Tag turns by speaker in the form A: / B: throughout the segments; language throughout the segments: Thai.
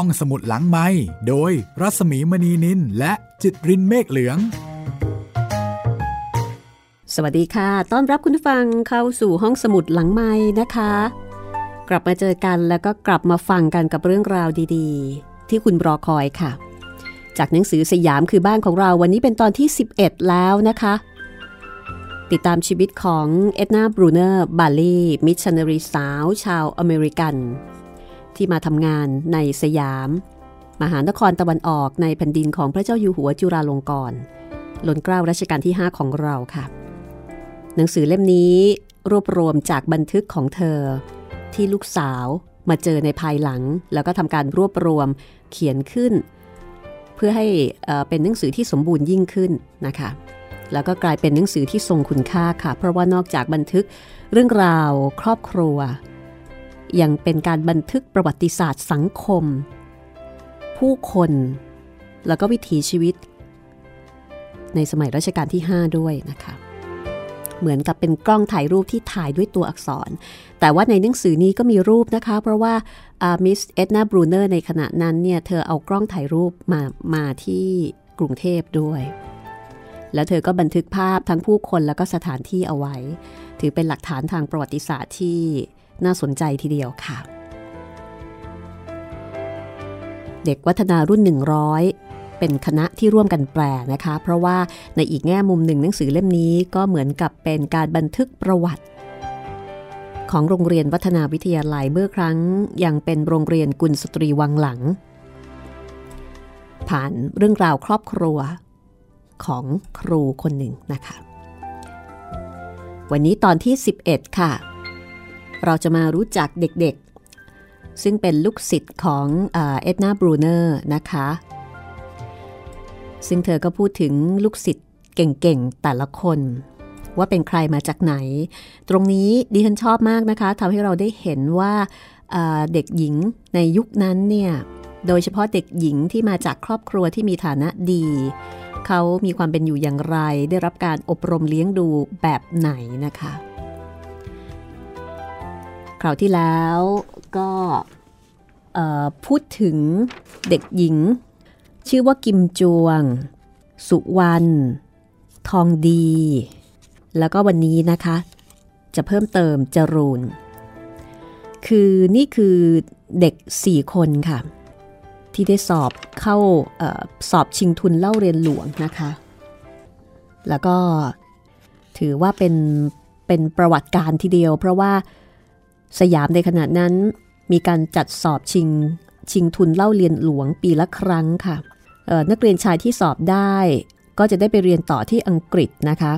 A: ห้องสมุดหลังไม้โดยรัสมีมณีนินและจิตรินเมฆเหลือง
B: สวัสดีค่ะ ต้อนรับคุณฟังเข้าสู่ห้องสมุดหลังไม้นะคะ กลับมาเจอกันแล้วก็กลับมาฟังกันกับเรื่องราวดีๆ ที่คุณรอคอยค่ะ จากหนังสือสยามคือบ้านของเราวันนี้เป็นตอนที่ 11 แล้วนะคะ ติดตามชีวิตของเอ็ดนาบรูเนอร์บาลีมิชชันนารีสาว ชาวอเมริกัน ที่มาทำงานในสยาม มหานครตะวันออกในแผ่นดินของพระเจ้าอยู่หัวจุฬาลงกรณ์ล้นเกล้ารัชกาลที่ 5 ของเราค่ะ หนังสือเล่มนี้รวบรวมจากบันทึกของเธอ ที่ลูกสาวมาเจอในภายหลัง แล้วก็ทำการรวบรวมเขียนขึ้น เพื่อให้เป็นหนังสือที่สมบูรณ์ยิ่งขึ้นนะคะแล้วก็กลายเป็นหนังสือที่ทรงคุณค่าค่ะ เพราะว่านอกจากบันทึกเรื่องราวครอบครัว ยังเป็นการบันทึกประวัติศาสตร์สังคม ผู้คน แล้วก็วิถีชีวิต ในสมัยรัชกาลที่ 5 ด้วยนะคะเหมือนกับเป็นกล้องถ่ายรูปที่ถ่ายด้วยตัวอักษร แต่ว่าในหนังสือนี้ก็มีรูปนะคะ เพราะว่ามิสเอ็ดนาบรูเนอร์ในขณะนั้นเนี่ย เธอเอากล้องถ่ายรูปมา มาที่กรุงเทพด้วย แล้วเธอก็บันทึกภาพทั้งผู้คนแล้วก็สถานที่เอาไว้ ถือเป็นหลักฐานทางประวัติศาสตร์ที่ น่าสนใจทีเดียวค่ะ เด็กวัฒนารุ่น 100 เป็นคณะที่ร่วมกันแปลนะคะ เพราะว่าในอีกแง่มุมหนึ่งหนังสือเล่มนี้ก็เหมือนกับเป็นการบันทึกประวัติ ของโรงเรียนวัฒนาวิทยาลัยเมื่อครั้งยังเป็นโรงเรียนกุลสตรีวังหลัง ผ่านเรื่องราวครอบครัวของครูคนหนึ่งนะคะ วันนี้ตอนที่ 11 ค่ะ เราจะมารู้จักเด็กๆ ซึ่งเป็นลูกศิษย์ของเอ็ดนาบรูเนอร์นะคะ ซึ่งเธอก็พูดถึงลูกศิษย์เก่งๆ แต่ละคน ว่าเป็นใครมาจากไหน ตรงนี้ดิฉันชอบมากนะคะทำให้เราได้เห็นว่าเด็กหญิงในยุคนั้นเนี่ย โดยเฉพาะเด็กหญิงที่มาจากครอบครัวที่มีฐานะดี เขามีความเป็นอยู่อย่างไร ได้รับการอบรมเลี้ยงดูแบบไหนนะคะ คราวที่แล้วก็พูดถึงเด็กหญิง ชื่อว่ากิมจวง สุวรรณทองดี แล้วก็วันนี้นะคะ จะเพิ่มเติมจรูน คือนี่คือเด็กสี่คนค่ะ ที่ได้สอบเข้าอสอบชิงทุนเล่าเรียนหลวงนะคะ แล้วก็ถือว่าเป็นเป็นประวัติการทีเดียว เพราะว่า สยามในขณะนั้นมีการจัดสอบชิง ชิงทุนเล่าเรียนหลวงปีละครั้งค่ะนักเรียนชายที่สอบได้ ก็จะได้ไปเรียนต่อที่อังกฤษนะคะ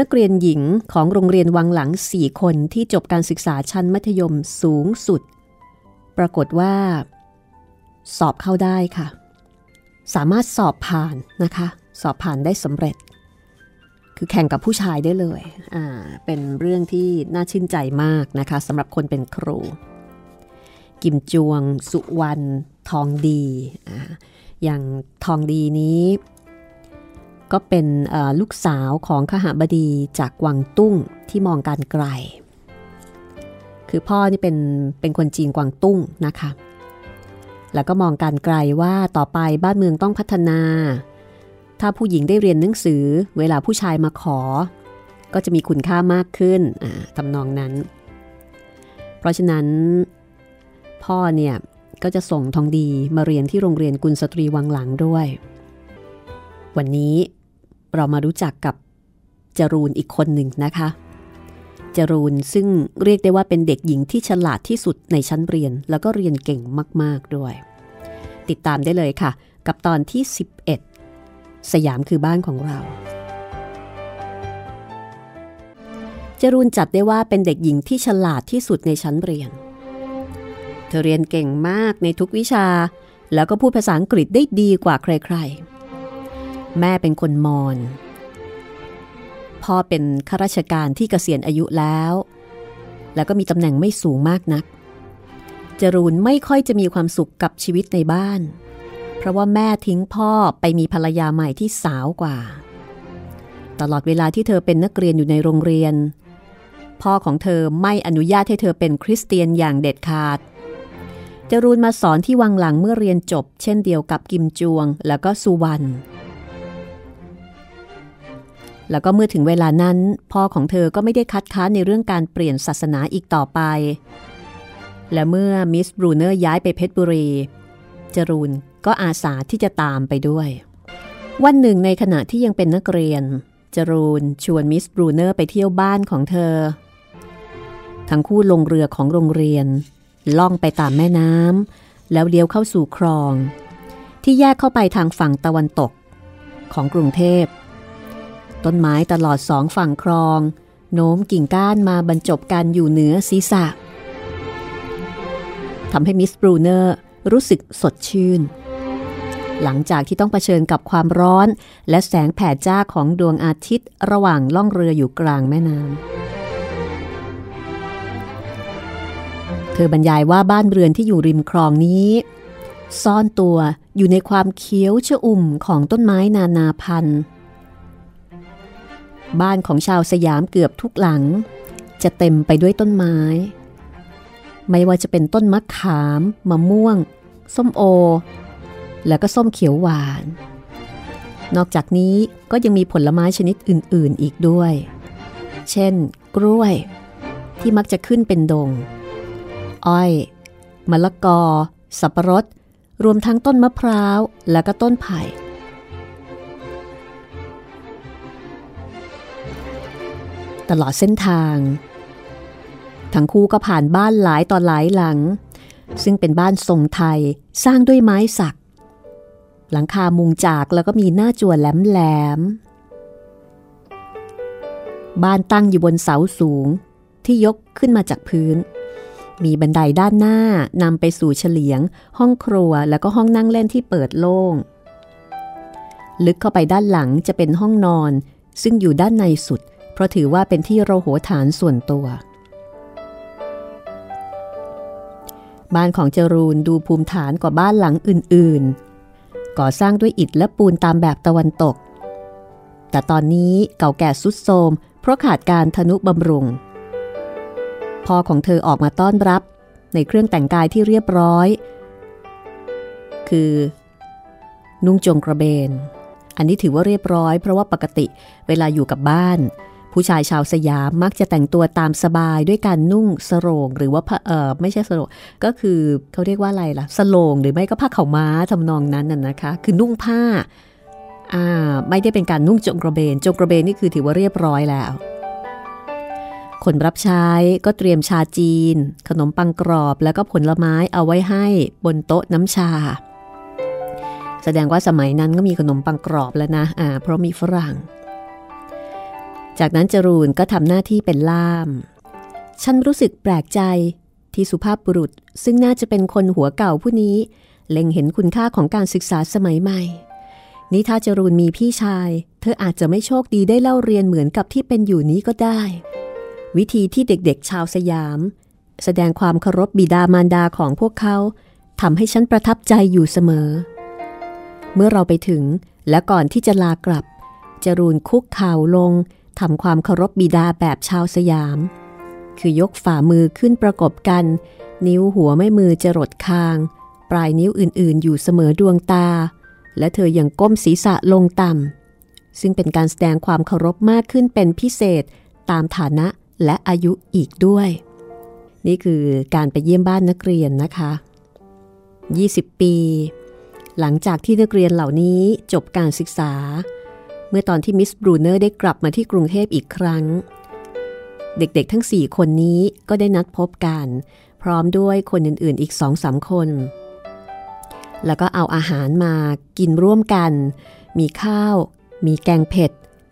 B: นักเรียนหญิงของโรงเรียนวังหลัง 4 คนที่จบการศึกษาชั้นมัธยมสูงสุด ปรากฏว่า สอบเข้าได้ค่ะ สามารถสอบผ่านนะคะ สอบผ่านได้สำเร็จ คือแข่งกับผู้ชายได้เลยอ่าเป็นเรื่องที่น่าชื่นใจมากนะคะสำหรับคนเป็นครู กิมจวง สุวรรณทองดีอ่าอย่างทองดีนี้ ก็เป็นลูกสาวของขหบดีจากกวางตุ้งที่มองการไกล คือพ่อนี่เป็นเป็นคนจีนกวางตุ้งนะคะ แล้วก็มองการไกลว่าต่อไปบ้านเมืองต้องพัฒนา ถ้าผู้หญิงได้เรียนหนังสือ เวลาผู้ชายมาขอ ก็จะมีคุณค่ามากขึ้นทำนองนั้น เพราะฉะนั้น พ่อเนี่ยก็จะส่งทองดีมาเรียนที่โรงเรียนกุลสตรีวังหลังด้วย วันนี้เรามารู้จักกับจรูนอีกคนหนึ่งนะคะ จรูนซึ่งเรียกได้ว่าเป็นเด็กหญิงที่ฉลาดที่สุดในชั้นเรียน แล้วก็เรียนเก่งมาก ๆด้วย ติดตามได้เลยค่ะ กับตอนที่ 11 สยามคือบ้านของเรา จรูนจัดได้ว่าเป็นเด็กหญิงที่ฉลาดที่สุดในชั้นเรียน เธอเรียนเก่งมากในทุกวิชา แล้วก็พูดภาษาอังกฤษได้ดีกว่าใครๆ แม่เป็นคนมอญพ่อเป็นข้าราชการที่เกษียณอายุแล้ว แล้วก็มีตำแหน่งไม่สูงมากนัก จรูนไม่ค่อยจะมีความสุขกับชีวิตในบ้านเพราะว่าแม่ทิ้งพ่อไปมีภรรยาใหม่ที่สาวกว่า ตลอดเวลาที่เธอเป็นนักเรียนอยู่ในโรงเรียน พ่อของเธอไม่อนุญาตให้เธอเป็นคริสเตียนอย่างเด็ดขาดจจรูนมาสอนที่วังหลังเมื่อเรียนจบ เช่นเดียวกับกิมจวง แล้วก็สุวรรณแล้วก็เมื่อถึงเวลานั้น พ่อของเธอก็ไม่ได้คัดค้านในเรื่องการเปลี่ยนศาสนาอีกต่อไป และเมื่อมิสบรูเนอร์ย้ายไปเพชรบุรี จรูน ก็อาสาที่จะตามไปด้วย วันหนึ่งในขณะที่ยังเป็นนักเรียน จรูนชวนมิสบรูเนอร์ไปเที่ยวบ้านของเธอ ทั้งคู่ลงเรือของโรงเรียน ล่องไปตามแม่น้ำแล้วเลี้ยวเข้าสู่คลอง ที่แยกเข้าไปทางฝั่งตะวันตก ของกรุงเทพ ต้นไม้ตลอดสองฝั่งคลอง โน้มกิ่งก้านมาบรรจบกันอยู่เหนือศีรษะทำให้มิสบรูเนอร์รู้สึกสดชื่น หลังจากที่ต้องเผชิญกับความร้อน และแสงแผดจ้าของดวงอาทิตย์ ระหว่างล่องเรืออยู่กลางแม่น้ำเธอบรรยายว่าบ้านเรือนที่อยู่ริมคลองนี้ ซ่อนตัวอยู่ในความเคี้ยวชอุ่มของต้นไม้นานาพันธุ์ บ้านของชาวสยามเกือบทุกหลัง จะเต็มไปด้วยต้นไม้ ไม่ว่าจะเป็นต้นมะขาม มะม่วง ส้มโอ แล้วก็ส้มเขียวหวาน นอกจากนี้ก็ยังมีผลไม้ชนิดอื่น ๆ อีกด้วย เช่น กล้วย ที่มักจะขึ้นเป็นดง อ้อย มะละกอ สับปะรด รวมทั้งต้นมะพร้าว และก็ต้นไผ่ตลอดเส้นทาง ทั้งคู่ก็ผ่านบ้านหลายต่อหลายหลัง ซึ่งเป็นบ้านทรงไทยสร้างด้วยไม้สัก หลังคามุงจากแล้วก็มีหน้าจั่วแหลมๆ บ้านตั้งอยู่บนเสาสูงที่ยกขึ้นมาจากพื้น มีบันไดด้านหน้านำไปสู่เฉลียง ห้องครัวแล้วก็ห้องนั่งเล่นที่เปิดโล่ง ลึกเข้าไปด้านหลังจะเป็นห้องนอน ซึ่งอยู่ด้านในสุด เพราะถือว่าเป็นที่โรโหฐานส่วนตัวบ้านของจรูนดูภูมิฐานกว่าบ้านหลังอื่นๆ ก่อสร้างด้วยอิฐและปูนตามแบบตะวันตก แต่ตอนนี้เก่าแก่สุดโทมเพราะขาดการทนุบำรุง พ่อของเธอออกมาต้อนรับในเครื่องแต่งกายที่เรียบร้อย คือ นุ่งจงกระเบน อันนี้ถือว่าเรียบร้อย เพราะว่าปกติเวลาอยู่กับบ้าน ผู้ชายชาวสยามมักจะแต่งตัวตามสบายด้วยการนุ่งสโรงหรือว่าเออไม่ใช่สโรงก็คือเขาเรียกว่าอะไรล่ะสโรงหรือไม่ก็ผ้าเข่าม้าทำนองนั้นน่ะนะคะ คือนุ่งผ้าอ่าไม่ได้เป็นการนุ่งจงกระเบน จงกระเบนนี่คือถือว่าเรียบร้อยแล้ว คนรับใช้ก็เตรียมชาจีน ขนมปังกรอบแล้วก็ผลไม้เอาไว้ให้บนโต๊ะน้ำชา แสดงว่าสมัยนั้นก็มีขนมปังกรอบแล้วนะอ่าเพราะมีฝรั่ง จากนั้นจรูนก็ทำหน้าที่เป็นล่าม ฉันรู้สึกแปลกใจที่สุภาพบุรุษซึ่งน่าจะเป็นคนหัวเก่าผู้นี้ เล็งเห็นคุณค่าของการศึกษาสมัยใหม่ นี่ถ้าจรูนมีพี่ชาย เธออาจจะไม่โชคดีได้เล่าเรียนเหมือนกับที่เป็นอยู่นี้ก็ได้ วิธีที่เด็กๆ ชาวสยาม แสดงความเคารพบิดามารดาของพวกเขาทำให้ฉันประทับใจอยู่เสมอ เมื่อเราไปถึงและก่อนที่จะลากลับจรูนคุกเข่าลง ทำความเคารพบิดาแบบชาวสยาม คือยกฝ่ามือขึ้นประกบกัน นิ้วหัวไม่มือจะรดคาง ปลายนิ้วอื่นๆ อยู่เสมอดวงตา และเธอยังก้มศีรษะลงต่ำซึ่งเป็นการแสดงความเคารพมากขึ้นเป็นพิเศษตามฐานะและอายุอีกด้วย นี่คือการไปเยี่ยมบ้านนักเรียนนะคะ 20 ปี หลังจากที่นักเรียนเหล่านี้จบการศึกษา เมื่อตอนที่มิสบรูเนอร์ได้กลับมาที่กรุงเทพอีกครั้ง เด็กๆทั้งสี่คนนี้ก็ได้นัดพบกัน พร้อมด้วยคนอื่นๆอีกสองสามคน แล้วก็เอาอาหารมากินร่วมกัน มีข้าว มีแกงเผ็ด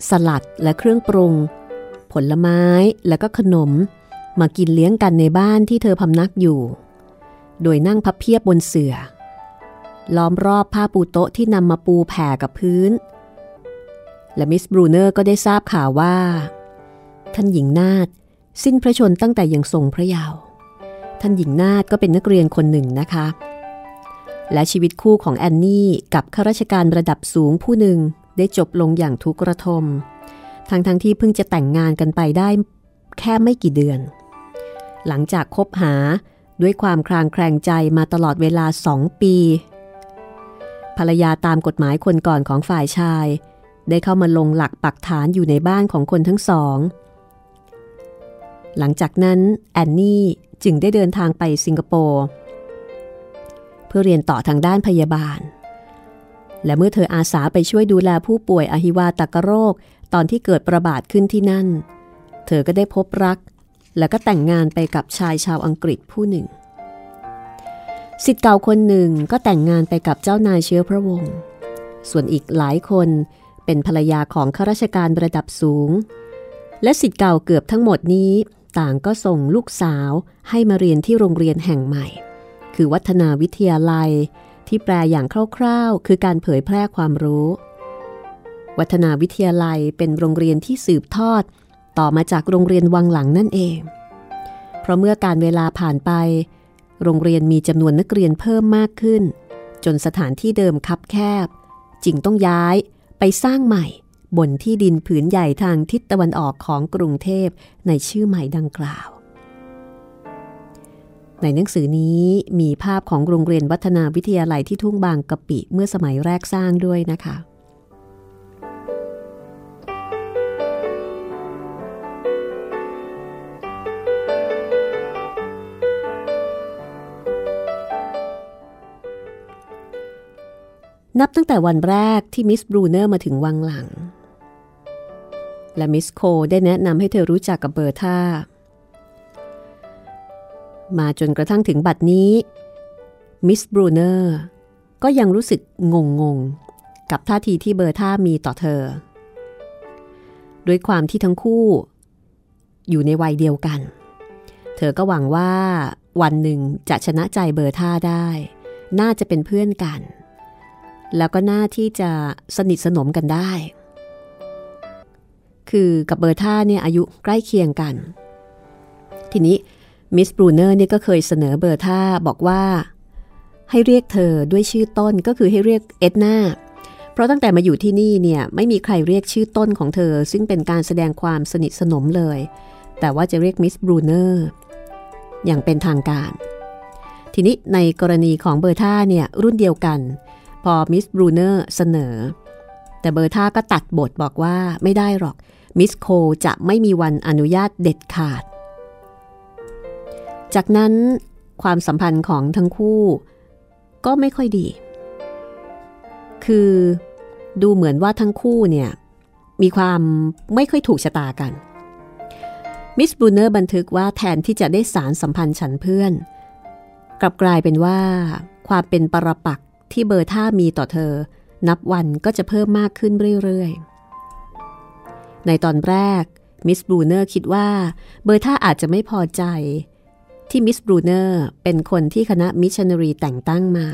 B: สลัดและเครื่องปรุง ผลไม้แล้วก็ขนม มากินเลี้ยงกันในบ้านที่เธอพำนักอยู่ โดยนั่งพับเพียบบนเสือ่อล้อมรอบผ้าปูโต๊ะที่นำมาปูแผ่กับพื้น และมิสบรูเนอร์ก็ได้ทราบข่าวว่า ท่านหญิงนาฏสิ้นพระชนตั้งแต่ยังทรงพระเยาว์ท่านหญิงนาฏก็เป็นนักเรียนคนหนึ่งนะคะ และชีวิตคู่ของแอนนี่กับข้าราชการระดับสูงผู้หนึ่งได้จบลงอย่างทุกข์ระทม ทั้งทั้งที่เพิ่งจะแต่งงานกันไปได้แค่ไม่กี่เดือน หลังจากคบหาด้วยความคลางแคลงใจมาตลอดเวลาสองปี ภรรยาตามกฎหมายคนก่อนของฝ่ายชาย ได้เข้ามาลงหลักปักฐานอยู่ในบ้านของคนทั้งสอง หลังจากนั้นแอนนี่จึงได้เดินทางไปสิงคโปร์เพื่อเรียนต่อทางด้านพยาบาล และเมื่อเธออาสาไปช่วยดูแลผู้ป่วยอหิวาตกโรคตอนที่เกิดประบาดขึ้นที่นั่น เธอก็ได้พบรัก แล้วก็แต่งงานไปกับชายชาวอังกฤษผู้หนึ่งสิทธิ์เก่าคนหนึ่งก็แต่งงานไปกับเจ้านายเชื้อพระวงศ์ ส่วนอีกหลายคน เป็นภรรยาของข้าราชการระดับสูง และสิทธิ์เก่าเกือบทั้งหมดนี้ ต่างก็ส่งลูกสาวให้มาเรียนที่โรงเรียนแห่งใหม่ คือวัฒนาวิทยาลัย ที่แปลอย่างคร่าวๆ คือการเผยแพร่ความรู้ วัฒนาวิทยาลัยเป็นโรงเรียนที่สืบทอด ต่อมาจากโรงเรียนวังหลังนั่นเอง เพราะเมื่อการเวลาผ่านไป โรงเรียนมีจำนวนนักเรียนเพิ่มมากขึ้น จนสถานที่เดิมคับแคบจึงต้องย้าย ไปสร้างใหม่ บนที่ดินผืนใหญ่ทางทิศตะวันออกของกรุงเทพในชื่อใหม่ดังกล่าว ในหนังสือนี้มีภาพของโรงเรียนวัฒนาวิทยาลัยที่ทุ่งบางกะปิเมื่อสมัยแรกสร้างด้วยนะคะ นับตั้งแต่วันแรกที่มิสบรูเนอร์มาถึงวังหลัง และมิสโคได้แนะนำให้เธอรู้จักกับเบอร์ธามาจนกระทั่งถึงบัดนี้ มิสบรูเนอร์ก็ยังรู้สึกงงๆกับท่าทีที่เบอร์ธามีต่อเธอ ด้วยความที่ทั้งคู่ อยู่ในวัยเดียวกัน เธอก็หวังว่าวันหนึ่งจะชนะใจเบอร์ธาได้ น่าจะเป็นเพื่อนกัน แล้วก็น่าที่จะสนิทสนมกันได้ คือกับเบอร์ธาเนี่ยอายุใกล้เคียงกัน ทีนี้มิสบรูเนอร์เนี่ยก็เคยเสนอเบอร์ธาบอกว่าให้เรียกเธอด้วยชื่อต้นก็คือให้เรียกเอ็ดนาเพราะตั้งแต่มาอยู่ที่นี่เนี่ยไม่มีใครเรียกชื่อต้นของเธอ ซึ่งเป็นการแสดงความสนิทสนมเลย แต่ว่าจะเรียกมิสบรูเนอร์อย่างเป็นทางการ ทีนี้ในกรณีของเบอร์ธาเนี่ยรุ่นเดียวกัน พอมิสบรูเนอร์เสนอ แต่เบอร์ธาก็ตัดบทบอกว่าไม่ได้หรอก มิสโคจะไม่มีวันอนุญาตเด็ดขาด จากนั้นความสัมพันธ์ของทั้งคู่ ก็ไม่ค่อยดี คือดูเหมือนว่าทั้งคู่เนี่ย มีความไม่ค่อยถูกชะตากัน มิสบรูเนอร์บันทึกว่าแทนที่จะได้สานสัมพันธ์ฉันเพื่อน กลับกลายเป็นว่า ความเป็นปรปักษ์ ที่เบอร์ท่ามีต่อเธอ นับวันก็จะเพิ่มมากขึ้นเรื่อยๆ ในตอนแรกมิสบรูเนอร์คิดว่าเบอร์ท่าอาจจะไม่พอใจ ที่มิสบรูเนอร์เป็นคนที่คณะมิชชันนารีแต่งตั้งมา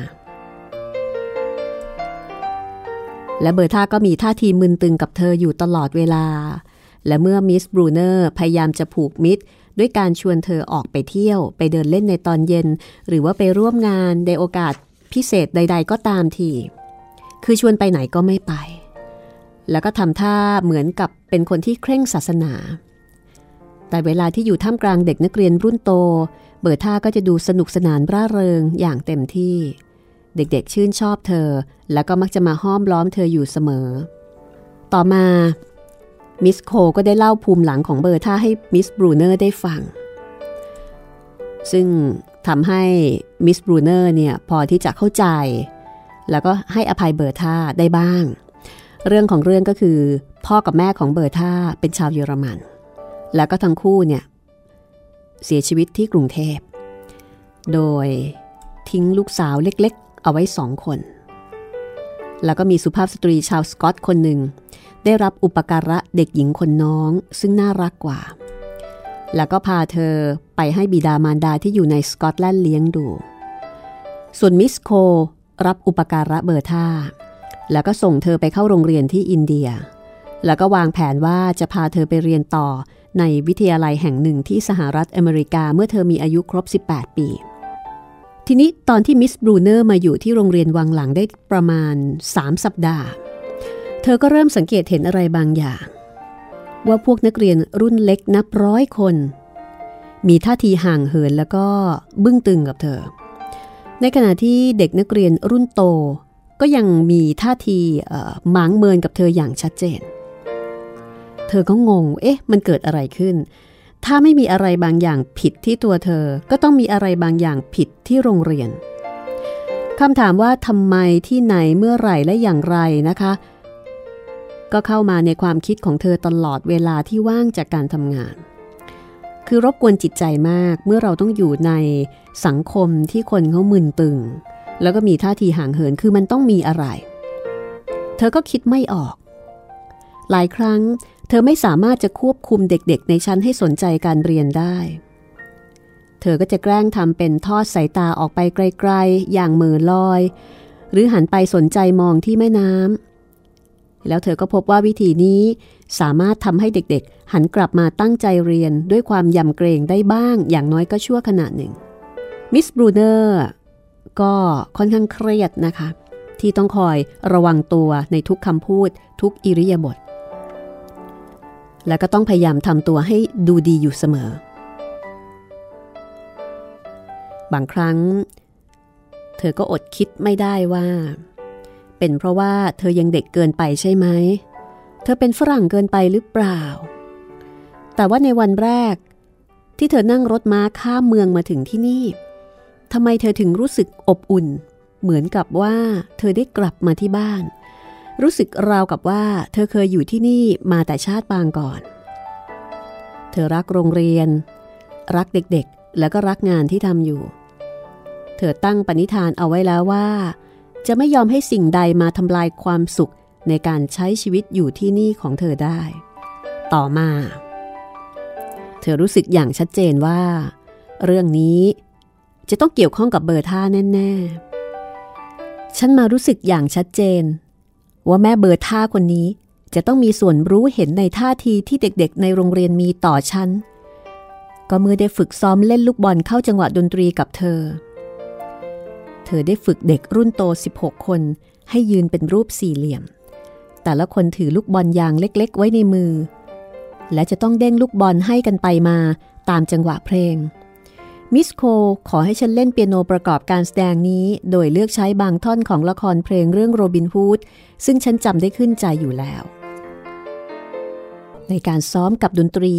B: และเบอร์ท่าก็มีท่าทีมึนตึงกับเธออยู่ตลอดเวลา และเมื่อมิสบรูเนอร์พยายามจะผูกมิตรด้วยการชวนเธอออกไปเที่ยว ไปเดินเล่นในตอนเย็น หรือว่าไปร่วมงานในโอกาส พิเศษใด ๆ ก็ตามที คือชวนไปไหนก็ไม่ไป แล้วก็ทำท่าเหมือนกับเป็นคนที่เคร่งศาสนา แต่เวลาที่อยู่ท่ามกลางเด็กนักเรียนรุ่นโต เบิร์ท่าก็จะดูสนุกสนานร่าเริงอย่างเต็มที่ เด็กๆชื่นชอบเธอ แล้วก็มักจะมาห้อมล้อมเธออยู่เสมอ ต่อมามิสโคก็ได้เล่าภูมิหลังของเบอร์ท่าให้มิสบรูเนอร์ได้ฟัง ซึ่ง ทำให้มิสบรูเนอร์เนี่ยพอที่จะเข้าใจ แล้วก็ให้อภัยเบอร์ท่าได้บ้าง เรื่องของเรื่องก็คือพ่อกับแม่ของเบอร์ท่าเป็นชาวเยอรมัน แล้วก็ทั้งคู่เนี่ยเสียชีวิตที่กรุงเทพ โดยทิ้งลูกสาวเล็กๆ เอาไว้สองคน แล้วก็มีสุภาพสตรีชาวสกอตคนหนึ่ง ได้รับอุปการะเด็กหญิงคนน้องซึ่งน่ารักกว่า แล้วก็พาเธอไปให้บิดามารดาที่อยู่ในสกอตแลนด์เลี้ยงดู ส่วนมิสโครับอุปการะเบอร์ท่า แล้วก็ส่งเธอไปเข้าโรงเรียนที่อินเดีย แล้วก็วางแผนว่าจะพาเธอไปเรียนต่อในวิทยาลัยแห่งหนึ่งที่สหรัฐอเมริกาเมื่อเธอมีอายุครบ 18 ปี ทีนี้ตอนที่มิสบรูเนอร์มาอยู่ที่โรงเรียนวังหลังได้ประมาณ 3 สัปดาห์ เธอก็เริ่มสังเกตเห็นอะไรบางอย่าง ว่าพวกนักเรียนรุ่นเล็กนับร้อยคน มีท่าทีห่างเหินแล้วก็บึ้งตึงกับเธอ ในขณะที่เด็กนักเรียนรุ่นโต ก็ยังมีท่าทีหมางเมินกับเธออย่างชัดเจน เธอก็งง เอ๊ะ มันเกิดอะไรขึ้น ถ้าไม่มีอะไรบางอย่างผิดที่ตัวเธอ ก็ต้องมีอะไรบางอย่างผิดที่โรงเรียนคำถามว่าทำไมที่ไหนเมื่อไหร่และอย่างไรนะคะ ก็เข้ามาในความคิดของเธอตลอดเวลาที่ว่างจากการทำงาน คือรบกวนจิตใจมากเมื่อเราต้องอยู่ในสังคมที่คนเขามึนตึง แล้วก็มีท่าทีห่างเหินคือมันต้องมีอะไร เธอก็คิดไม่ออก หลายครั้งเธอไม่สามารถจะควบคุมเด็กๆ ในชั้นให้สนใจการเรียนได้ เธอก็จะแกล้งทำเป็นทอดสายตาออกไปไกลๆ อย่างมือลอย หรือหันไปสนใจมองที่แม่น้ำ แล้วเธอก็พบว่าวิธีนี้สามารถทำให้เด็กๆ หันกลับมาตั้งใจเรียนด้วยความยำเกรงได้บ้าง อย่างน้อยก็ชั่วขณะหนึ่ง มิสบรูเนอร์ก็ค่อนข้างเครียดนะคะ ที่ต้องคอยระวังตัวในทุกคำพูดทุกอิริยาบถและก็ต้องพยายามทำตัวให้ดูดีอยู่เสมอ บางครั้ง เธอก็อดคิดไม่ได้ว่า เป็นเพราะว่าเธอยังเด็กเกินไปใช่ไหม เธอเป็นฝรั่งเกินไปหรือเปล่า แต่ว่าในวันแรก ที่เธอนั่งรถม้าข้ามเมืองมาถึงที่นี่ทำไมเธอถึงรู้สึกอบอุ่น เหมือนกับว่าเธอได้กลับมาที่บ้าน รู้สึกราวกับว่า เธอเคยอยู่ที่นี่มาแต่ชาติปางก่อน เธอรักโรงเรียน รักเด็กๆ แล้วก็รักงานที่ทำอยู่ เธอตั้งปณิธานเอาไว้แล้วว่า จะไม่ยอมให้สิ่งใดมาทำลายความสุขในการใช้ชีวิตอยู่ที่นี่ของเธอได้ ต่อมา เธอรู้สึกอย่างชัดเจนว่า เรื่องนี้จะต้องเกี่ยวข้องกับเบอร์ท่าแน่ๆ ฉันมารู้สึกอย่างชัดเจน ว่าแม่เบอร์ท่าคนนี้จะต้องมีส่วนรู้เห็นในท่าทีที่เด็กๆ ในโรงเรียนมีต่อฉัน ก็เมื่อได้ฝึกซ้อมเล่นลูกบอลเข้าจังหวะดนตรีกับเธอ เธอได้ฝึกเด็กรุ่นโต 16 คน ให้ยืนเป็นรูปสี่เหลี่ยม แต่ละคนถือลูกบอลยางเล็กๆ ไว้ในมือ และจะต้องเด้งลูกบอลให้กันไปมาตามจังหวะเพลง มิสโคขอให้ฉันเล่นเปียโนประกอบการแสดงนี้ โดยเลือกใช้บางท่อนของละครเพลงเรื่องโรบินฮูดซึ่งฉันจำได้ขึ้นใจอยู่แล้ว ในการซ้อมกับดนตรี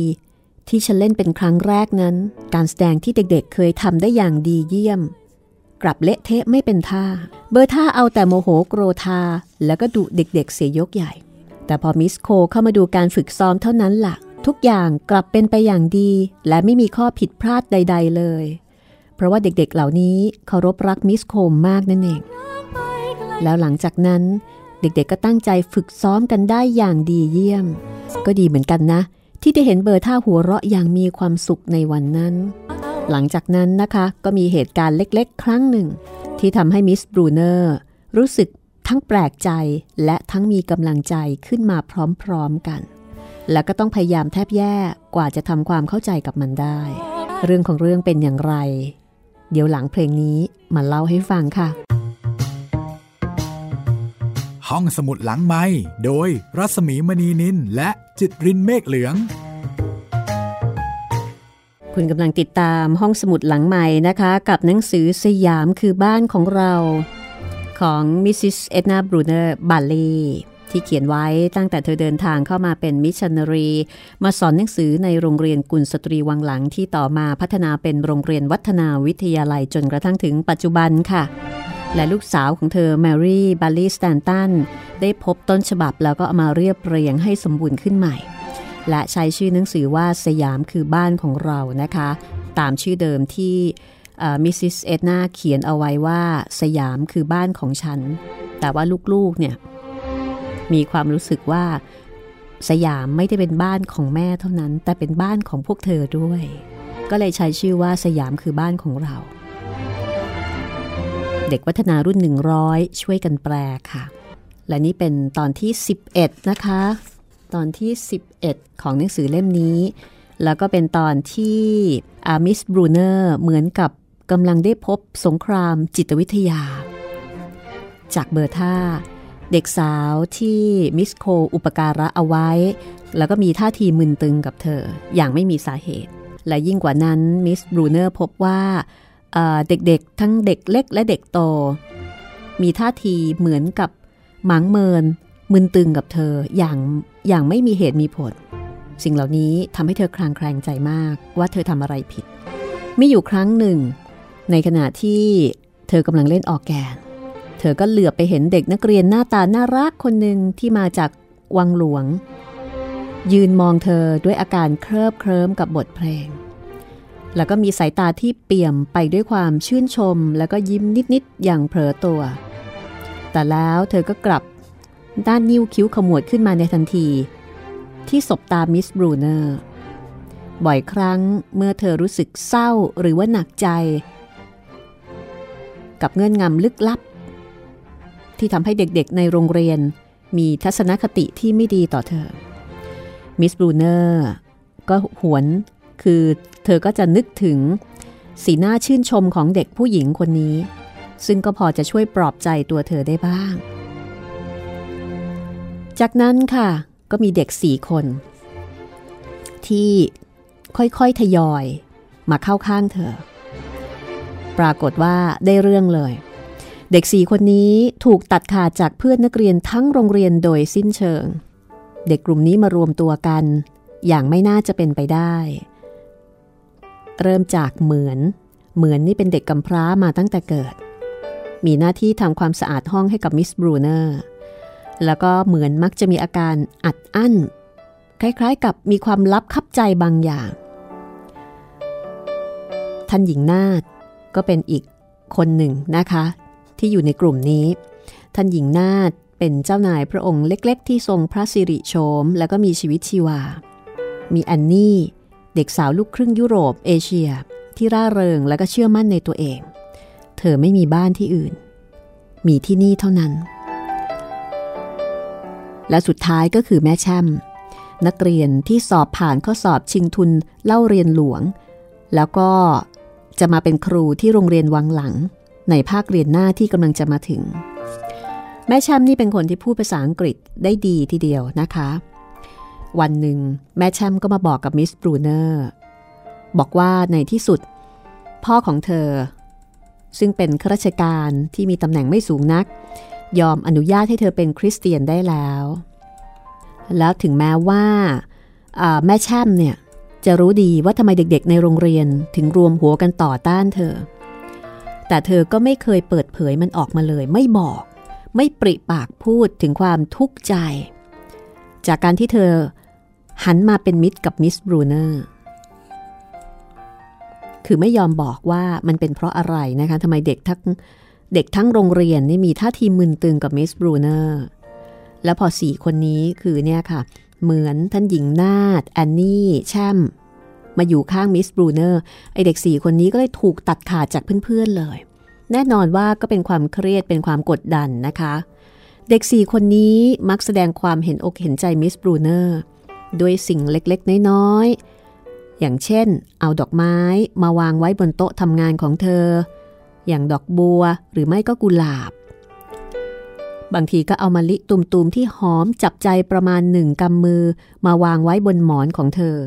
B: ที่ฉันเล่นเป็นครั้งแรกนั้น การแสดงที่เด็กๆ เคยทำได้อย่างดีเยี่ยม กลับเละเทะไม่เป็นท่า เบอร์ท่าเอาแต่โมโหโกรธา แล้วก็ดุเด็กๆเสียยกใหญ่ แต่พอมิสโคเข้ามาดูการฝึกซ้อมเท่านั้นละ่ะ ทุกอย่างกลับเป็นไปอย่างดี และไม่มีข้อผิดพลาดใด ๆ เลย เพราะว่าเด็กๆเหล่านี้เคารพรักมิสโคมมากนั่นเอง แล้วหลังจากนั้นเด็กๆก็ตั้งใจฝึกซ้อมกันได้อย่างดีเยี่ยม ก็ดีเหมือนกันนะ ที่ได้เห็นเบอร์ท่าหัวเราะอย่างมีความสุขในวันนั้น หลังจากนั้นนะคะก็มีเหตุการณ์เล็กๆ ครั้งหนึ่ง ที่ทำให้มิสบรูเนอร์รู้สึกทั้งแปลกใจและทั้งมีกำลังใจขึ้นมาพร้อมๆกัน แล้วก็ต้องพยายามแทบแย่กว่าจะทำความเข้าใจกับมันได้ เรื่องของเรื่องเป็นอย่างไร เดี๋ยวหลังเพลงนี้มาเล่าให้ฟังค่ะ
A: ห้องสมุดหลังไมค์โดยรัศมีมณีนิลและจิตรินเมฆเหลือง
B: คุณกำลังติดตามห้องสมุดหลังไมค์นะคะ กับหนังสือสยามคือบ้านของเรา ของมิสซิสเอ็ดนาบรูเนอร์บาลีที่เขียนไว้ตั้งแต่เธอเดินทางเข้ามาเป็นมิชชันนารี มาสอนหนังสือในโรงเรียนกุลสตรีวังหลังที่ต่อมาพัฒนาเป็นโรงเรียนวัฒนาวิทยาลัยจนกระทั่งถึงปัจจุบันค่ะ และลูกสาวของเธอแมรี่บาลีสแตนตันได้พบต้นฉบับแล้วก็เอามาเรียบเรียงให้สมบูรณ์ขึ้นใหม่ และใช้ชื่อหนังสือว่าสยามคือบ้านของเรานะคะ ตามชื่อเดิมที่มิสซิสเอ็ดนาเขียนเอาไว้ว่าสยามคือบ้านของฉัน แต่ว่าลูกๆเนี่ยมีความรู้สึกว่าสยามไม่ได้เป็นบ้านของแม่เท่านั้น แต่เป็นบ้านของพวกเธอด้วย ก็เลยใช้ชื่อว่าสยามคือบ้านของเรา เด็กวัฒนารุ่น 100 ช่วยกันแปลค่ะ และนี่เป็นตอนที่ 11 นะคะ ตอนที่ 11 ของหนังสือเล่มนี้ แล้วก็เป็นตอนที่อามิสบรูเนอร์เหมือนกับกำลังได้พบสงครามจิตวิทยา จากเบอร์ท่า เด็กสาวที่มิสโคอุปการะเอาไว้ แล้วก็มีท่าทีมึนตึงกับเธอ อย่างไม่มีสาเหตุ และยิ่งกว่านั้นมิสบรูเนอร์พบว่าเด็กๆ ทั้งเด็กเล็กและเด็กโต มีท่าทีเหมือนกับหมังเมิน มึนตึงกับเธออย่างอย่างไม่มีเหตุมีผล สิ่งเหล่านี้ทำให้เธอคลางแคลงใจมากว่าเธอทำอะไรผิด ไม่อยู่ครั้งหนึ่ง ในขณะที่เธอกำลังเล่นออกแกน เธอก็เหลือไปเห็นเด็กนักเรียนหน้าตาน่ารักคนหนึ่งที่มาจากวังหลวง ยืนมองเธอด้วยอาการเคลิบเคลิ้มกับบทเพลง แล้วก็มีสายตาที่เปี่ยมไปด้วยความชื่นชม แล้วก็ยิ้มนิดๆอย่างเผลอตัว แต่แล้วเธอก็กลับ ด้านนิ้วคิ้วขมวดขึ้นมาในทันที ที่สบตามิสบรูเนอร์บ่อยครั้งเมื่อเธอรู้สึกเศร้าหรือว่าหนักใจ กับเงื่อนงำลึกลับ ที่ทำให้เด็กๆในโรงเรียนมีทัศนคติที่ไม่ดีต่อเธอ มิสบรูเนอร์ก็หวนคือเธอก็จะนึกถึงสีหน้าชื่นชมของเด็กผู้หญิงคนนี้ ซึ่งก็พอจะช่วยปลอบใจตัวเธอได้บ้าง จากนั้นค่ะก็มีเด็กสี่คน ที่ค่อยๆทยอยมาเข้าข้างเธอ ปรากฏว่าได้เรื่องเลย เด็กสี่คนนี้ถูกตัดขาดจากเพื่อนนักเรียนทั้งโรงเรียนโดยสิ้นเชิง เด็กกลุ่มนี้มารวมตัวกัน อย่างไม่น่าจะเป็นไปได้ เริ่มจากเหมือน เหมือนนี่เป็นเด็กกำพร้ามาตั้งแต่เกิด มีหน้าที่ทำความสะอาดห้องให้กับมิสบรูเนอร์ แล้วก็เหมือนมักจะมีอาการอัดอั้น คล้ายๆกับมีความลับคับใจบางอย่าง ท่านหญิงนาฏก็เป็นอีกคนหนึ่งนะคะ ที่อยู่ในกลุ่มนี้ ท่านหญิงนาฏเป็นเจ้านายพระองค์เล็ก ๆ ที่ทรงพระสิริโฉมแล้วก็มีชีวิตชีวา มีอันนี่เด็กสาวลูกครึ่งยุโรปเอเชีย ที่ร่าเริงและก็เชื่อมั่นในตัวเอง เธอไม่มีบ้านที่อื่น มีที่นี่เท่านั้น และสุดท้ายก็คือแม่แช่ม นักเรียนที่สอบผ่านข้อสอบชิงทุนเล่าเรียนหลวง แล้วก็จะมาเป็นครูที่โรงเรียนวังหลัง ในภาคเรียนหน้าที่กำลังจะมาถึง แม่แช่มนี่เป็นคนที่พูดภาษาอังกฤษได้ดีทีเดียวนะคะ วันหนึ่ง แม่แช่มก็มาบอกกับมิสบรูเนอร์บอกว่าในที่สุด พ่อของเธอ ซึ่งเป็นข้าราชการที่มีตำแหน่งไม่สูงนัก ยอมอนุญาตให้เธอเป็นคริสเตียนได้แล้ว แล้วถึงแม้ว่าแม่แช่มเนี่ยจะรู้ดีว่าทำไมเด็กๆ ในโรงเรียนถึงรวมหัวกันต่อต้านเธอ แต่เธอก็ไม่เคยเปิดเผยมันออกมาเลย ไม่บอก ไม่ปริปากพูดถึงความทุกข์ใจ จากการที่เธอหันมาเป็นมิตรกับมิสบรูเนอร์คือไม่ยอมบอกว่ามันเป็นเพราะอะไรนะคะทำไมเด็กทั้ง เด็กทั้งโรงเรียนนี่มีท่าทีมึนตึงกับมิสบรูเนอร์ แล้วพอสี่คนนี้คือเนี่ยค่ะ เหมือนท่านหญิงนาฏแอนนี่แชมมาอยู่ข้างมิสบรูเนอร์ ไอเด็กสี่คนนี้ก็เลยถูกตัดขาดจากเพื่อนๆเลย แน่นอนว่าก็เป็นความเครียดเป็นความกดดันนะคะ เด็กสี่คนนี้มักแสดงความเห็นอกเห็นใจมิสบรูเนอร์ด้วยสิ่งเล็กๆ น้อยๆ อย่างเช่น เอาดอกไม้มาวางไว้บนโต๊ะทำงานของเธอ อย่างดอกบัวหรือไม่ก็กุหลาบ บางทีก็เอามะลิตุ่มๆที่หอมจับใจประมาณหนึ่งกำมือมาวางไว้บนหมอนของเธอ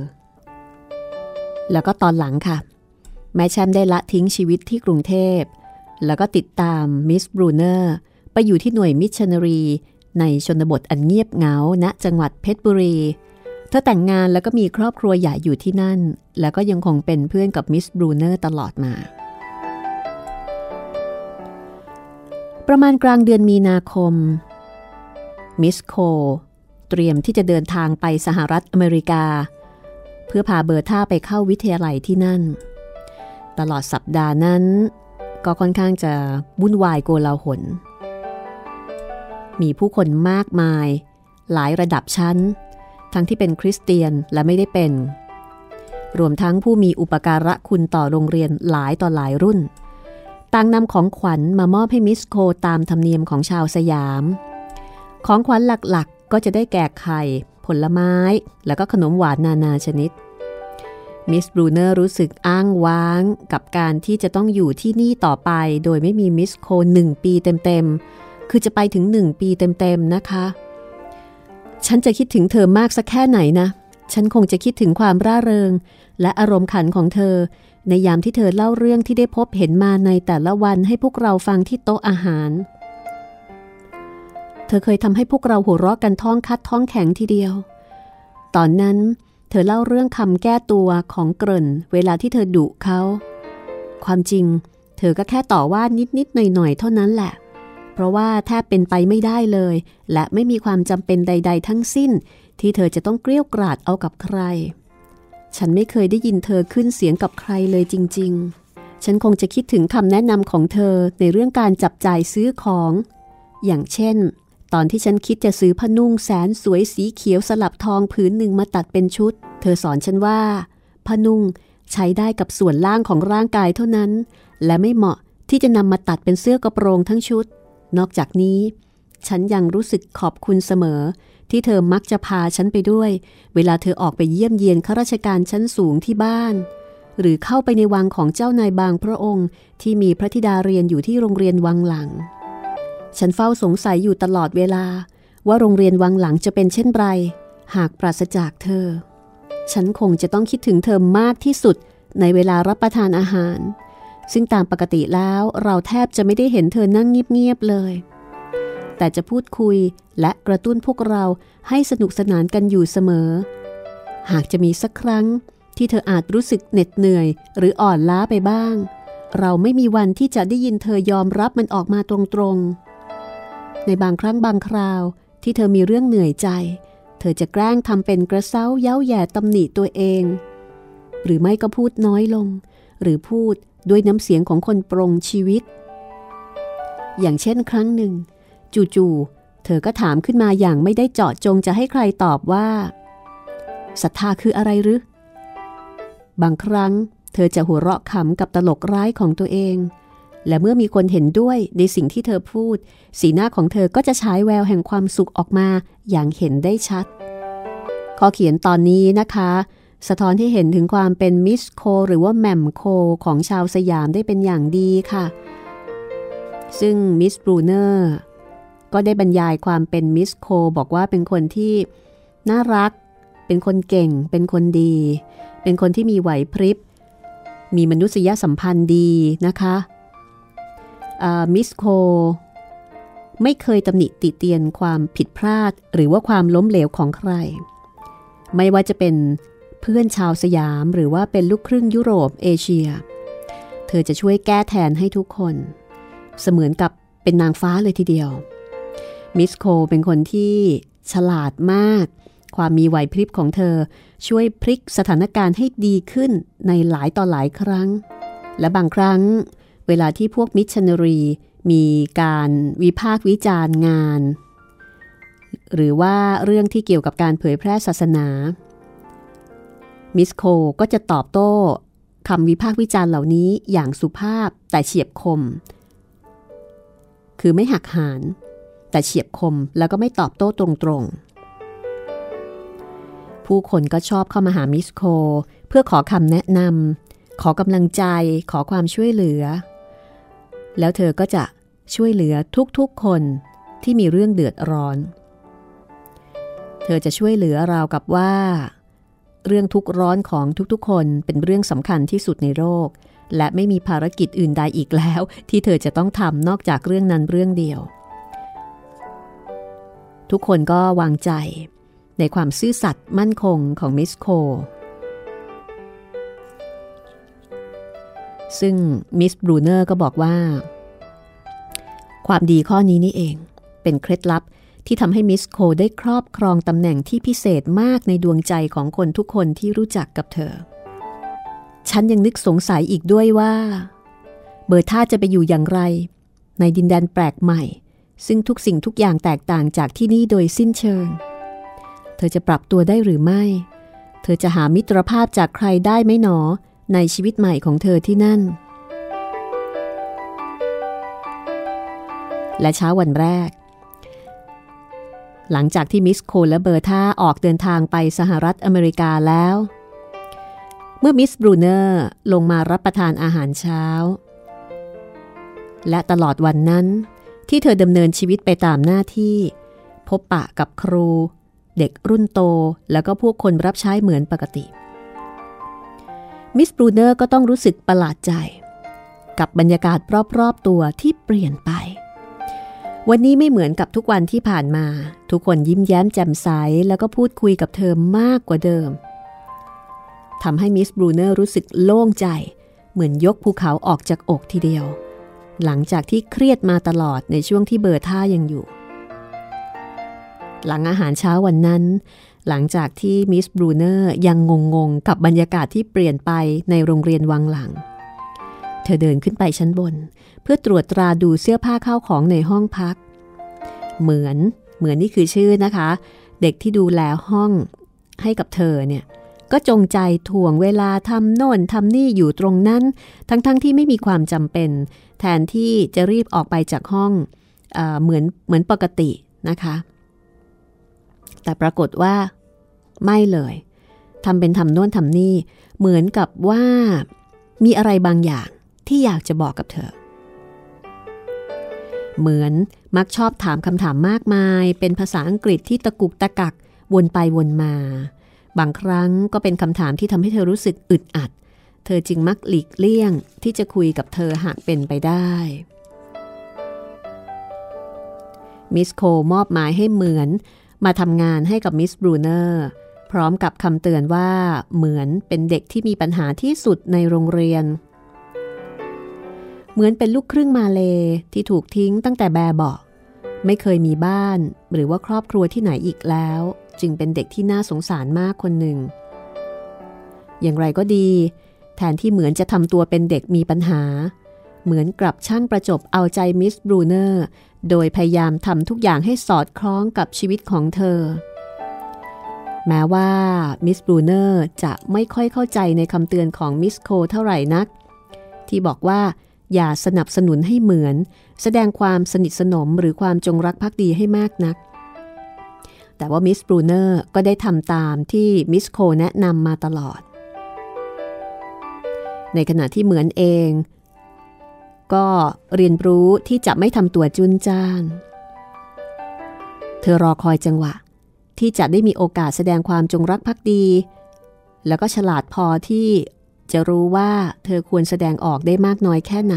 B: แล้วก็ตอนหลังค่ะ แม่แชมได้ละทิ้งชีวิตที่กรุงเทพ แล้วก็ติดตามมิสบรูเนอร์ไปอยู่ที่หน่วยมิชชันนารีในชนบทอันเงียบเหงาณจังหวัดเพชรบุรี เธอแต่งงานแล้วก็มีครอบครัวใหญ่อยู่ที่นั่น แล้วก็ยังคงเป็นเพื่อนกับมิสบรูเนอร์ตลอดมา ประมาณกลางเดือนมีนาคม มิสโค เตรียมที่จะเดินทางไปสหรัฐอเมริกา เพื่อพาเบอร์ท่าไปเข้าวิทยาลัยที่นั่น ตลอดสัปดาห์นั้น ก็ค่อนข้างจะวุ่นวายโกลาหล มีผู้คนมากมาย หลายระดับชั้น ทั้งที่เป็นคริสเตียนและไม่ได้เป็น รวมทั้งผู้มีอุปการะคุณต่อโรงเรียนหลายต่อหลายรุ่น ต่างนำของขวัญมามอบให้มิสโคตามธรรมเนียมของชาวสยาม ของขวัญหลักๆก็จะได้แก่ไข่ ผลไม้ แล้วก็ขนมหวานนานาชนิด มิสบรูเนอร์รู้สึกอ้างว้างกับการที่จะต้องอยู่ที่นี่ต่อไป โดยไม่มีมิสโคหนึ่งปีเต็มๆ คือจะไปถึงหนึ่งปีเต็มๆ นะคะ ฉันจะคิดถึงเธอมากสักแค่ไหนนะ ฉันคงจะคิดถึงความร่าเริง และอารมณ์ขันของเธอ ในยามที่เธอเล่าเรื่องที่ได้พบเห็นมาในแต่ละวันให้พวกเราฟังที่โต๊ะอาหาร เธอเคยทำให้พวกเราหัวเราะกันท้องคัดท้องแข็งทีเดียว ตอนนั้นเธอเล่าเรื่องคำแก้ตัวของเกริ่น เวลาที่เธอดุเขา ความจริง เธอก็แค่ต่อว่านิดๆหน่อยๆเท่านั้นแหละ เพราะว่าแทบเป็นไปไม่ได้เลย และไม่มีความจำเป็นใด ๆ ทั้งสิ้น ที่เธอจะต้องเกลี้ยกล่อดเอากับใคร ฉันไม่เคยได้ยินเธอขึ้นเสียงกับใครเลยจริง ๆ ฉันคงจะคิดถึงคำแนะนำของเธอในเรื่องการจับจ่ายซื้อของ อย่างเช่น ตอนที่ฉันคิดจะซื้อผ้านุ่งแสนสวยสีเขียวสลับทองผืนหนึ่งมาตัดเป็นชุด เธอสอนฉันว่าผ้านุ่งใช้ได้กับส่วนล่างของร่างกายเท่านั้น และไม่เหมาะที่จะนำมาตัดเป็นเสื้อกระโปรงทั้งชุด นอกจากนี้ ฉันยังรู้สึกขอบคุณเสมอ ที่เธอมักจะพาฉันไปด้วย เวลาเธอออกไปเยี่ยมเยียนข้าราชการชั้นสูงที่บ้าน หรือเข้าไปในวังของเจ้านายบางพระองค์ ที่มีพระธิดาเรียนอยู่ที่โรงเรียนวังหลัง ฉันเฝ้าสงสัยอยู่ตลอดเวลา ว่าโรงเรียนวังหลังจะเป็นเช่นไร หากปราศจากเธอ ฉันคงจะต้องคิดถึงเธอมากที่สุดในเวลารับประทานอาหาร ซึ่งตามปกติแล้วเราแทบจะไม่ได้เห็นเธอนั่งเงียบๆเลย แต่จะพูดคุยและกระตุ้นพวกเราให้สนุกสนานกันอยู่เสมอ หากจะมีสักครั้งที่เธออาจรู้สึกเหน็ดเหนื่อย หรืออ่อนล้าไปบ้าง เราไม่มีวันที่จะได้ยินเธอยอมรับมันออกมาตรงๆ ในบางครั้งบางคราวที่เธอมีเรื่องเหนื่อยใจ เธอจะแกล้งทำเป็นกระเซ้าเย้าแย่ตำหนิตัวเอง หรือไม่ก็พูดน้อยลง หรือพูดด้วยน้ำเสียงของคนปรงชีวิต อย่างเช่นครั้งหนึ่ง จู่ๆ เธอก็ถามขึ้นมาอย่างไม่ได้เจาะจงจะให้ใครตอบว่าศรัทธาคืออะไรหรือ บางครั้ง เธอจะหัวเราะขำกับตลกร้ายของตัวเอง และเมื่อมีคนเห็นด้วยในสิ่งที่เธอพูด สีหน้าของเธอก็จะฉายแววแห่งความสุขออกมาอย่างเห็นได้ชัด ข้อเขียนตอนนี้นะคะ สะท้อนให้เห็นถึงความเป็นมิสโค หรือว่าแหม่มโคของชาวสยามได้เป็นอย่างดีค่ะ ซึ่งมิสบรูเนอร์ ก็ได้บรรยายความเป็นมิสโคบอกว่าเป็นคนที่น่ารัก เป็นคนเก่ง เป็นคนดี เป็นคนที่มีไหวพริบ มีมนุษยสัมพันธ์ดีนะคะมิสโคไม่เคยตำหนิติเตียนความผิดพลาด หรือว่าความล้มเหลวของใคร ไม่ว่าจะเป็นเพื่อนชาวสยามหรือว่าเป็นลูกครึ่งยุโรปเอเชีย เธอจะช่วยแก้แทนให้ทุกคน เสมือนกับเป็นนางฟ้าเลยทีเดียว มิสโคเป็นคนที่ฉลาดมาก ความมีไหวพริบของเธอช่วยพลิกสถานการณ์ให้ดีขึ้นในหลายต่อหลายครั้ง และบางครั้ง เวลาที่พวกมิชชันนารี มีการวิพากษ์วิจารณ์งาน หรือว่าเรื่องที่เกี่ยวกับการเผยแพร่ศาสนา มิสโคก็จะตอบโต้คำวิพากษ์วิจารณ์เหล่านี้อย่างสุภาพแต่เฉียบคม คือไม่หักหาน แต่เฉียบคมแล้วก็ไม่ตอบโต้ตรงๆ ผู้คนก็ชอบเข้ามาหามิสโค เพื่อขอคำแนะนำขอกำลังใจขอความช่วยเหลือ แล้วเธอก็จะช่วยเหลือทุกๆคนที่มีเรื่องเดือดร้อน เธอจะช่วยเหลือราวกับว่า เรื่องทุกร้อนของทุกๆ คนเป็นเรื่องสำคัญที่สุดในโลกและไม่มีภารกิจอื่นใดอีกแล้ว ที่เธอจะต้องทำนอกจากเรื่องนั้นเรื่องเดียว ทุกคนก็วางใจในความซื่อสัตย์มั่นคงของมิสโค ซึ่งมิสบรูเนอร์ก็บอกว่า ความดีข้อนี้นี่เอง เป็นเคล็ดลับที่ทำให้มิสโคได้ครอบครองตำแหน่งที่พิเศษมากในดวงใจของคนทุกคนที่รู้จักกับเธอ ฉันยังนึกสงสัยอีกด้วยว่า เบอร์ท่าจะไปอยู่อย่างไร ในดินแดนแปลกใหม่ ซึ่งทุกสิ่งทุกอย่างแตกต่างจากที่นี่โดยสิ้นเชิง เธอจะปรับตัวได้หรือไม่ เธอจะหามิตรภาพจากใครได้ไหมหนอ ในชีวิตใหม่ของเธอที่นั่น และเช้าวันแรก หลังจากที่มิสโคและเบอร์ธาออกเดินทางไปสหรัฐอเมริกาแล้ว เมื่อมิสบรูเนอร์ลงมารับประทานอาหารเช้า และตลอดวันนั้น ที่เธอดำเนินชีวิตไปตามหน้าที่ พบปะกับครู เด็กรุ่นโตแล้วก็พวกคนรับใช้เหมือนปกติ มิสบรูเนอร์ก็ต้องรู้สึกประหลาดใจ กับบรรยากาศรอบๆตัวที่เปลี่ยนไป วันนี้ไม่เหมือนกับทุกวันที่ผ่านมา ทุกคนยิ้มแย้มแจ่มใส แล้วก็พูดคุยกับเธอมากกว่าเดิมทำให้มิสบรูเนอร์รู้สึกโล่งใจ เหมือนยกภูเขาออกจากอกทีเดียว หลังจากที่เครียดมาตลอดในช่วงที่เบอร์ท่ายังอยู่ หลังอาหารเช้าวันนั้น หลังจากที่มิสบรูเนอร์ยังงงๆกับบรรยากาศที่เปลี่ยนไปในโรงเรียนวังหลัง เธอเดินขึ้นไปชั้นบน เพื่อตรวจตราดูเสื้อผ้าเข้าของในห้องพัก เหมือนเหมือนนี่คือชื่อนะคะ เด็กที่ดูแลห้องให้กับเธอเนี่ย ก็จงใจถ่วงเวลาทำโน่นทำนี่อยู่ตรงนั้น ทั้งๆทที่ไม่มีความจำเป็น แทนที่จะรีบออกไปจากห้องเอเหมือนเหมือนปกตินะคะ แต่ปรากฏว่าไม่เลยทำเป็นทำโน่นทำนี่ เหมือนกับว่ามีอะไรบางอย่างที่อยากจะบอกกับเธอ เหมือนมักชอบถามคำถามมากมาย เป็นภาษาอังกฤษที่ตะกุกตะกักวนไปวนมา บางครั้งก็เป็นคำถามที่ทำให้เธอรู้สึกอึดอัด เธอจึงมักหลีกเลี่ยงที่จะคุยกับเธอหากเป็นไปได้ มิสโคมอบหมายให้เหมือน มาทำงานให้กับมิสบรูเนอร์พร้อมกับคำเตือนว่าเหมือนเป็นเด็กที่มีปัญหาที่สุดในโรงเรียน เหมือนเป็นลูกครึ่งมาเลที่ถูกทิ้งตั้งแต่แบบเบาไม่เคยมีบ้านหรือว่าครอบครัวที่ไหนอีกแล้ว จึงเป็นเด็กที่น่าสงสารมากคนหนึ่ง อย่างไรก็ดี แทนที่เหมือนจะทำตัวเป็นเด็กมีปัญหา เหมือนกลับช่างประจบเอาใจมิสบรูเนอร์ โดยพยายามทำทุกอย่างให้สอดคล้องกับชีวิตของเธอ แม้ว่ามิสบรูเนอร์จะไม่ค่อยเข้าใจในคำเตือนของมิสโคเท่าไหร่นัก ที่บอกว่าอย่าสนับสนุนให้เหมือน แสดงความสนิทสนมหรือความจงรักภักดีให้มากนัก แต่ว่ามิสบรูเนอร์ก็ได้ทำตามที่มิสโคแนะนำมาตลอด ในขณะที่เหมือนเอง ก็เรียนรู้ที่จะไม่ทำตัวจุนจ้าน เธอรอคอยจังหวะ ที่จะได้มีโอกาสแสดงความจงรักภักดี แล้วก็ฉลาดพอที่จะรู้ว่าเธอควรแสดงออกได้มากน้อยแค่ไหน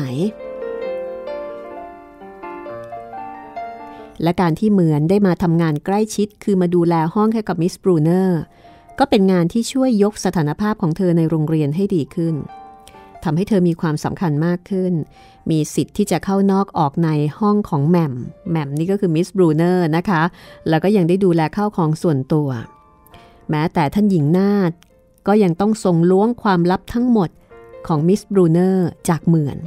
B: และการที่เหมือนได้มาทำงานใกล้ชิด คือมาดูแลห้องให้กับมิสบรูเนอร์ก็เป็นงานที่ช่วยยกสถานภาพของเธอในโรงเรียนให้ดีขึ้นทำให้เธอมีความสำคัญมากขึ้น มีสิทธิ์ที่จะเข้านอกออกในห้องของแหม่ม แหม่มนี่ก็คือมิสบรูเนอร์นะคะ แล้วก็ยังได้ดูแลข้าวของส่วนตัว แม้แต่ท่านหญิงนาฏก็ยังต้องทรงล้วงความลับทั้งหมดของมิสบรูเนอร์จากเหมือน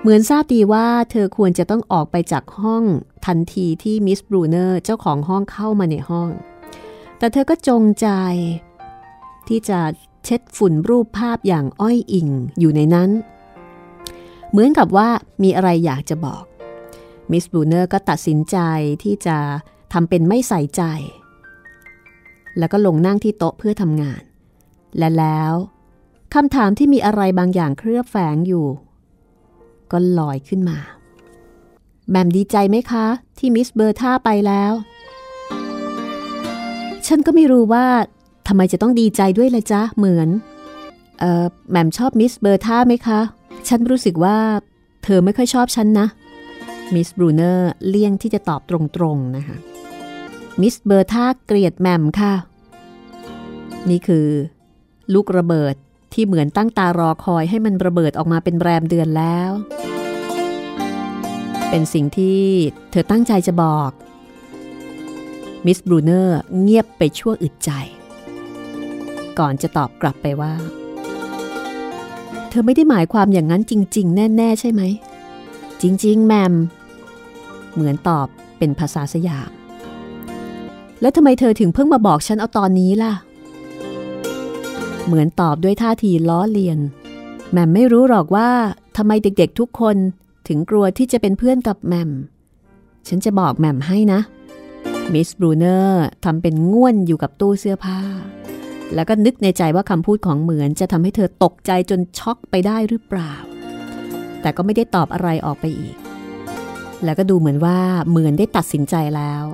B: เหมือนทราบดีว่าเธอควรจะต้องออกไปจากห้องทันทีที่มิสบรูเนอร์เจ้าของห้องเข้ามาในห้อง แต่เธอก็จงใจ ที่จะเช็ดฝุ่นรูปภาพอย่างอ้อยอิ่งอยู่ในนั้น เหมือนกับว่ามีอะไรอยากจะบอก มิสบรูเนอร์ก็ตัดสินใจที่จะทำเป็นไม่ใส่ใจ แล้วก็ลงนั่งที่โต๊ะเพื่อทำงาน และแล้วคำถามที่มีอะไรบางอย่างเคลือบแฝงอยู่ ก็ลอยขึ้นมา แมมดีใจไหมคะ ที่มิสเบอร์ท่าไปแล้ว ฉันก็ไม่รู้ว่าทำไมจะต้องดีใจด้วยละจ๊ะ เหมือน เอ่อแหม่มชอบมิสเบอร์ท่าไหมคะ ฉันรู้สึกว่า เธอไม่ค่อยชอบฉันนะ มิสบรูเนอร์เลี่ยงที่จะตอบตรงๆนะคะ มิสเบอร์ท่าเกลียดแหม่มค่ะ นี่คือ ลูกระเบิด ที่เหมือนตั้งตารอคอยให้มันระเบิดออกมาเป็นแรมเดือนแล้ว เป็นสิ่งที่เธอตั้งใจจะบอก มิสบรูเนอร์เงียบไปชั่วอึดใจ ก่อนจะตอบกลับไปว่า เธอไม่ได้หมายความอย่างนั้นจริง ๆ แน่ ๆ ใช่ไหม จริง ๆ แมม เหมือนตอบเป็นภาษาสยาม แล้วทำไมเธอถึงเพิ่งมาบอกฉันเอาตอนนี้ล่ะเเหมือนตอบด้วยท่าทีล้อเลียน แมมไม่รู้หรอกว่าทำไมเด็กๆทุกคนถึงกลัวที่จะเป็นเพื่อนกับแมม ฉันจะบอกแมมให้นะ มิสบรูเนอร์ทำเป็นง่วนอยู่กับตู้เสื้อผ้า แล้วก็นึกในใจว่าคำพูดของเหมือนจะทำให้เธอตกใจจนช็อกไปได้หรือเปล่า แต่ก็ไม่ได้ตอบอะไรออกไปอีก แล้วก็ดูเหมือนว่าเหมือนได้ตัดสินใจแล้ว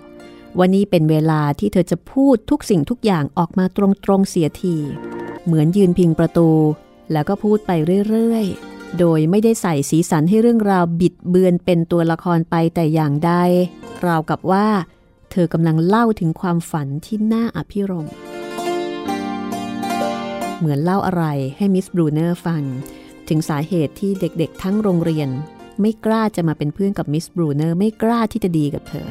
B: วันนี้เป็นเวลาที่เธอจะพูดทุกสิ่งทุกอย่างออกมาตรงๆเสียที เหมือนยืนพิงประตู แล้วก็พูดไปเรื่อย ๆ โดยไม่ได้ใส่สีสันให้เรื่องราวบิดเบือนเป็นตัวละครไปแต่อย่างใด ราวกับว่า เธอกำลังเล่าถึงความฝันที่น่าอภิรมเหมือนเล่าอะไรให้มิสบรูเนอร์ฟัง ถึงสาเหตุที่เด็กๆ ทั้งโรงเรียน ไม่กล้าจะมาเป็นเพื่อนกับมิสบรูเนอร์ไม่กล้าที่จะดีกับเธอ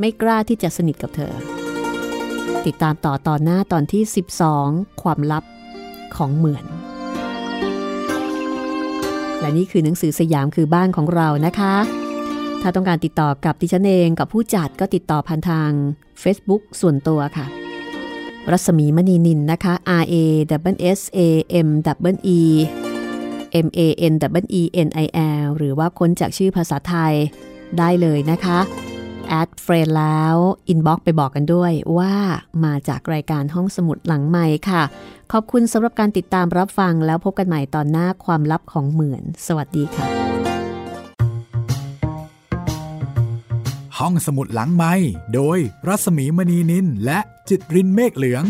B: ไม่กล้าที่จะสนิทกับเธอ ติดตามต่อตอนหน้าตอนที่ 12 ความลับ ของเหมือน และนี่คือหนังสือสยามคือบ้านของเรานะคะ ถ้าต้องการติดต่อกับดิฉันเองกับผู้จัดก็ติดต่อผ่านทาง Facebook ส่วนตัวค่ะ รัศมีมณีนิลนะคะ R A double S A M double E M A N double E N I L หรือว่าค้นจากชื่อภาษาไทยได้เลยนะคะ add friend แล้ว inbox ไปบอกกันด้วยว่ามาจากรายการห้องสมุดหลังไมค์ค่ะ ขอบคุณสำหรับการติดตามรับฟังแล้วพบกันใหม่ตอนหน้าความลับของเหมือน สวัสดีค่ะ
A: ห้องสมุดหลังไม้โดยรัศมีมณีนินและจิตรินเมฆเหลือง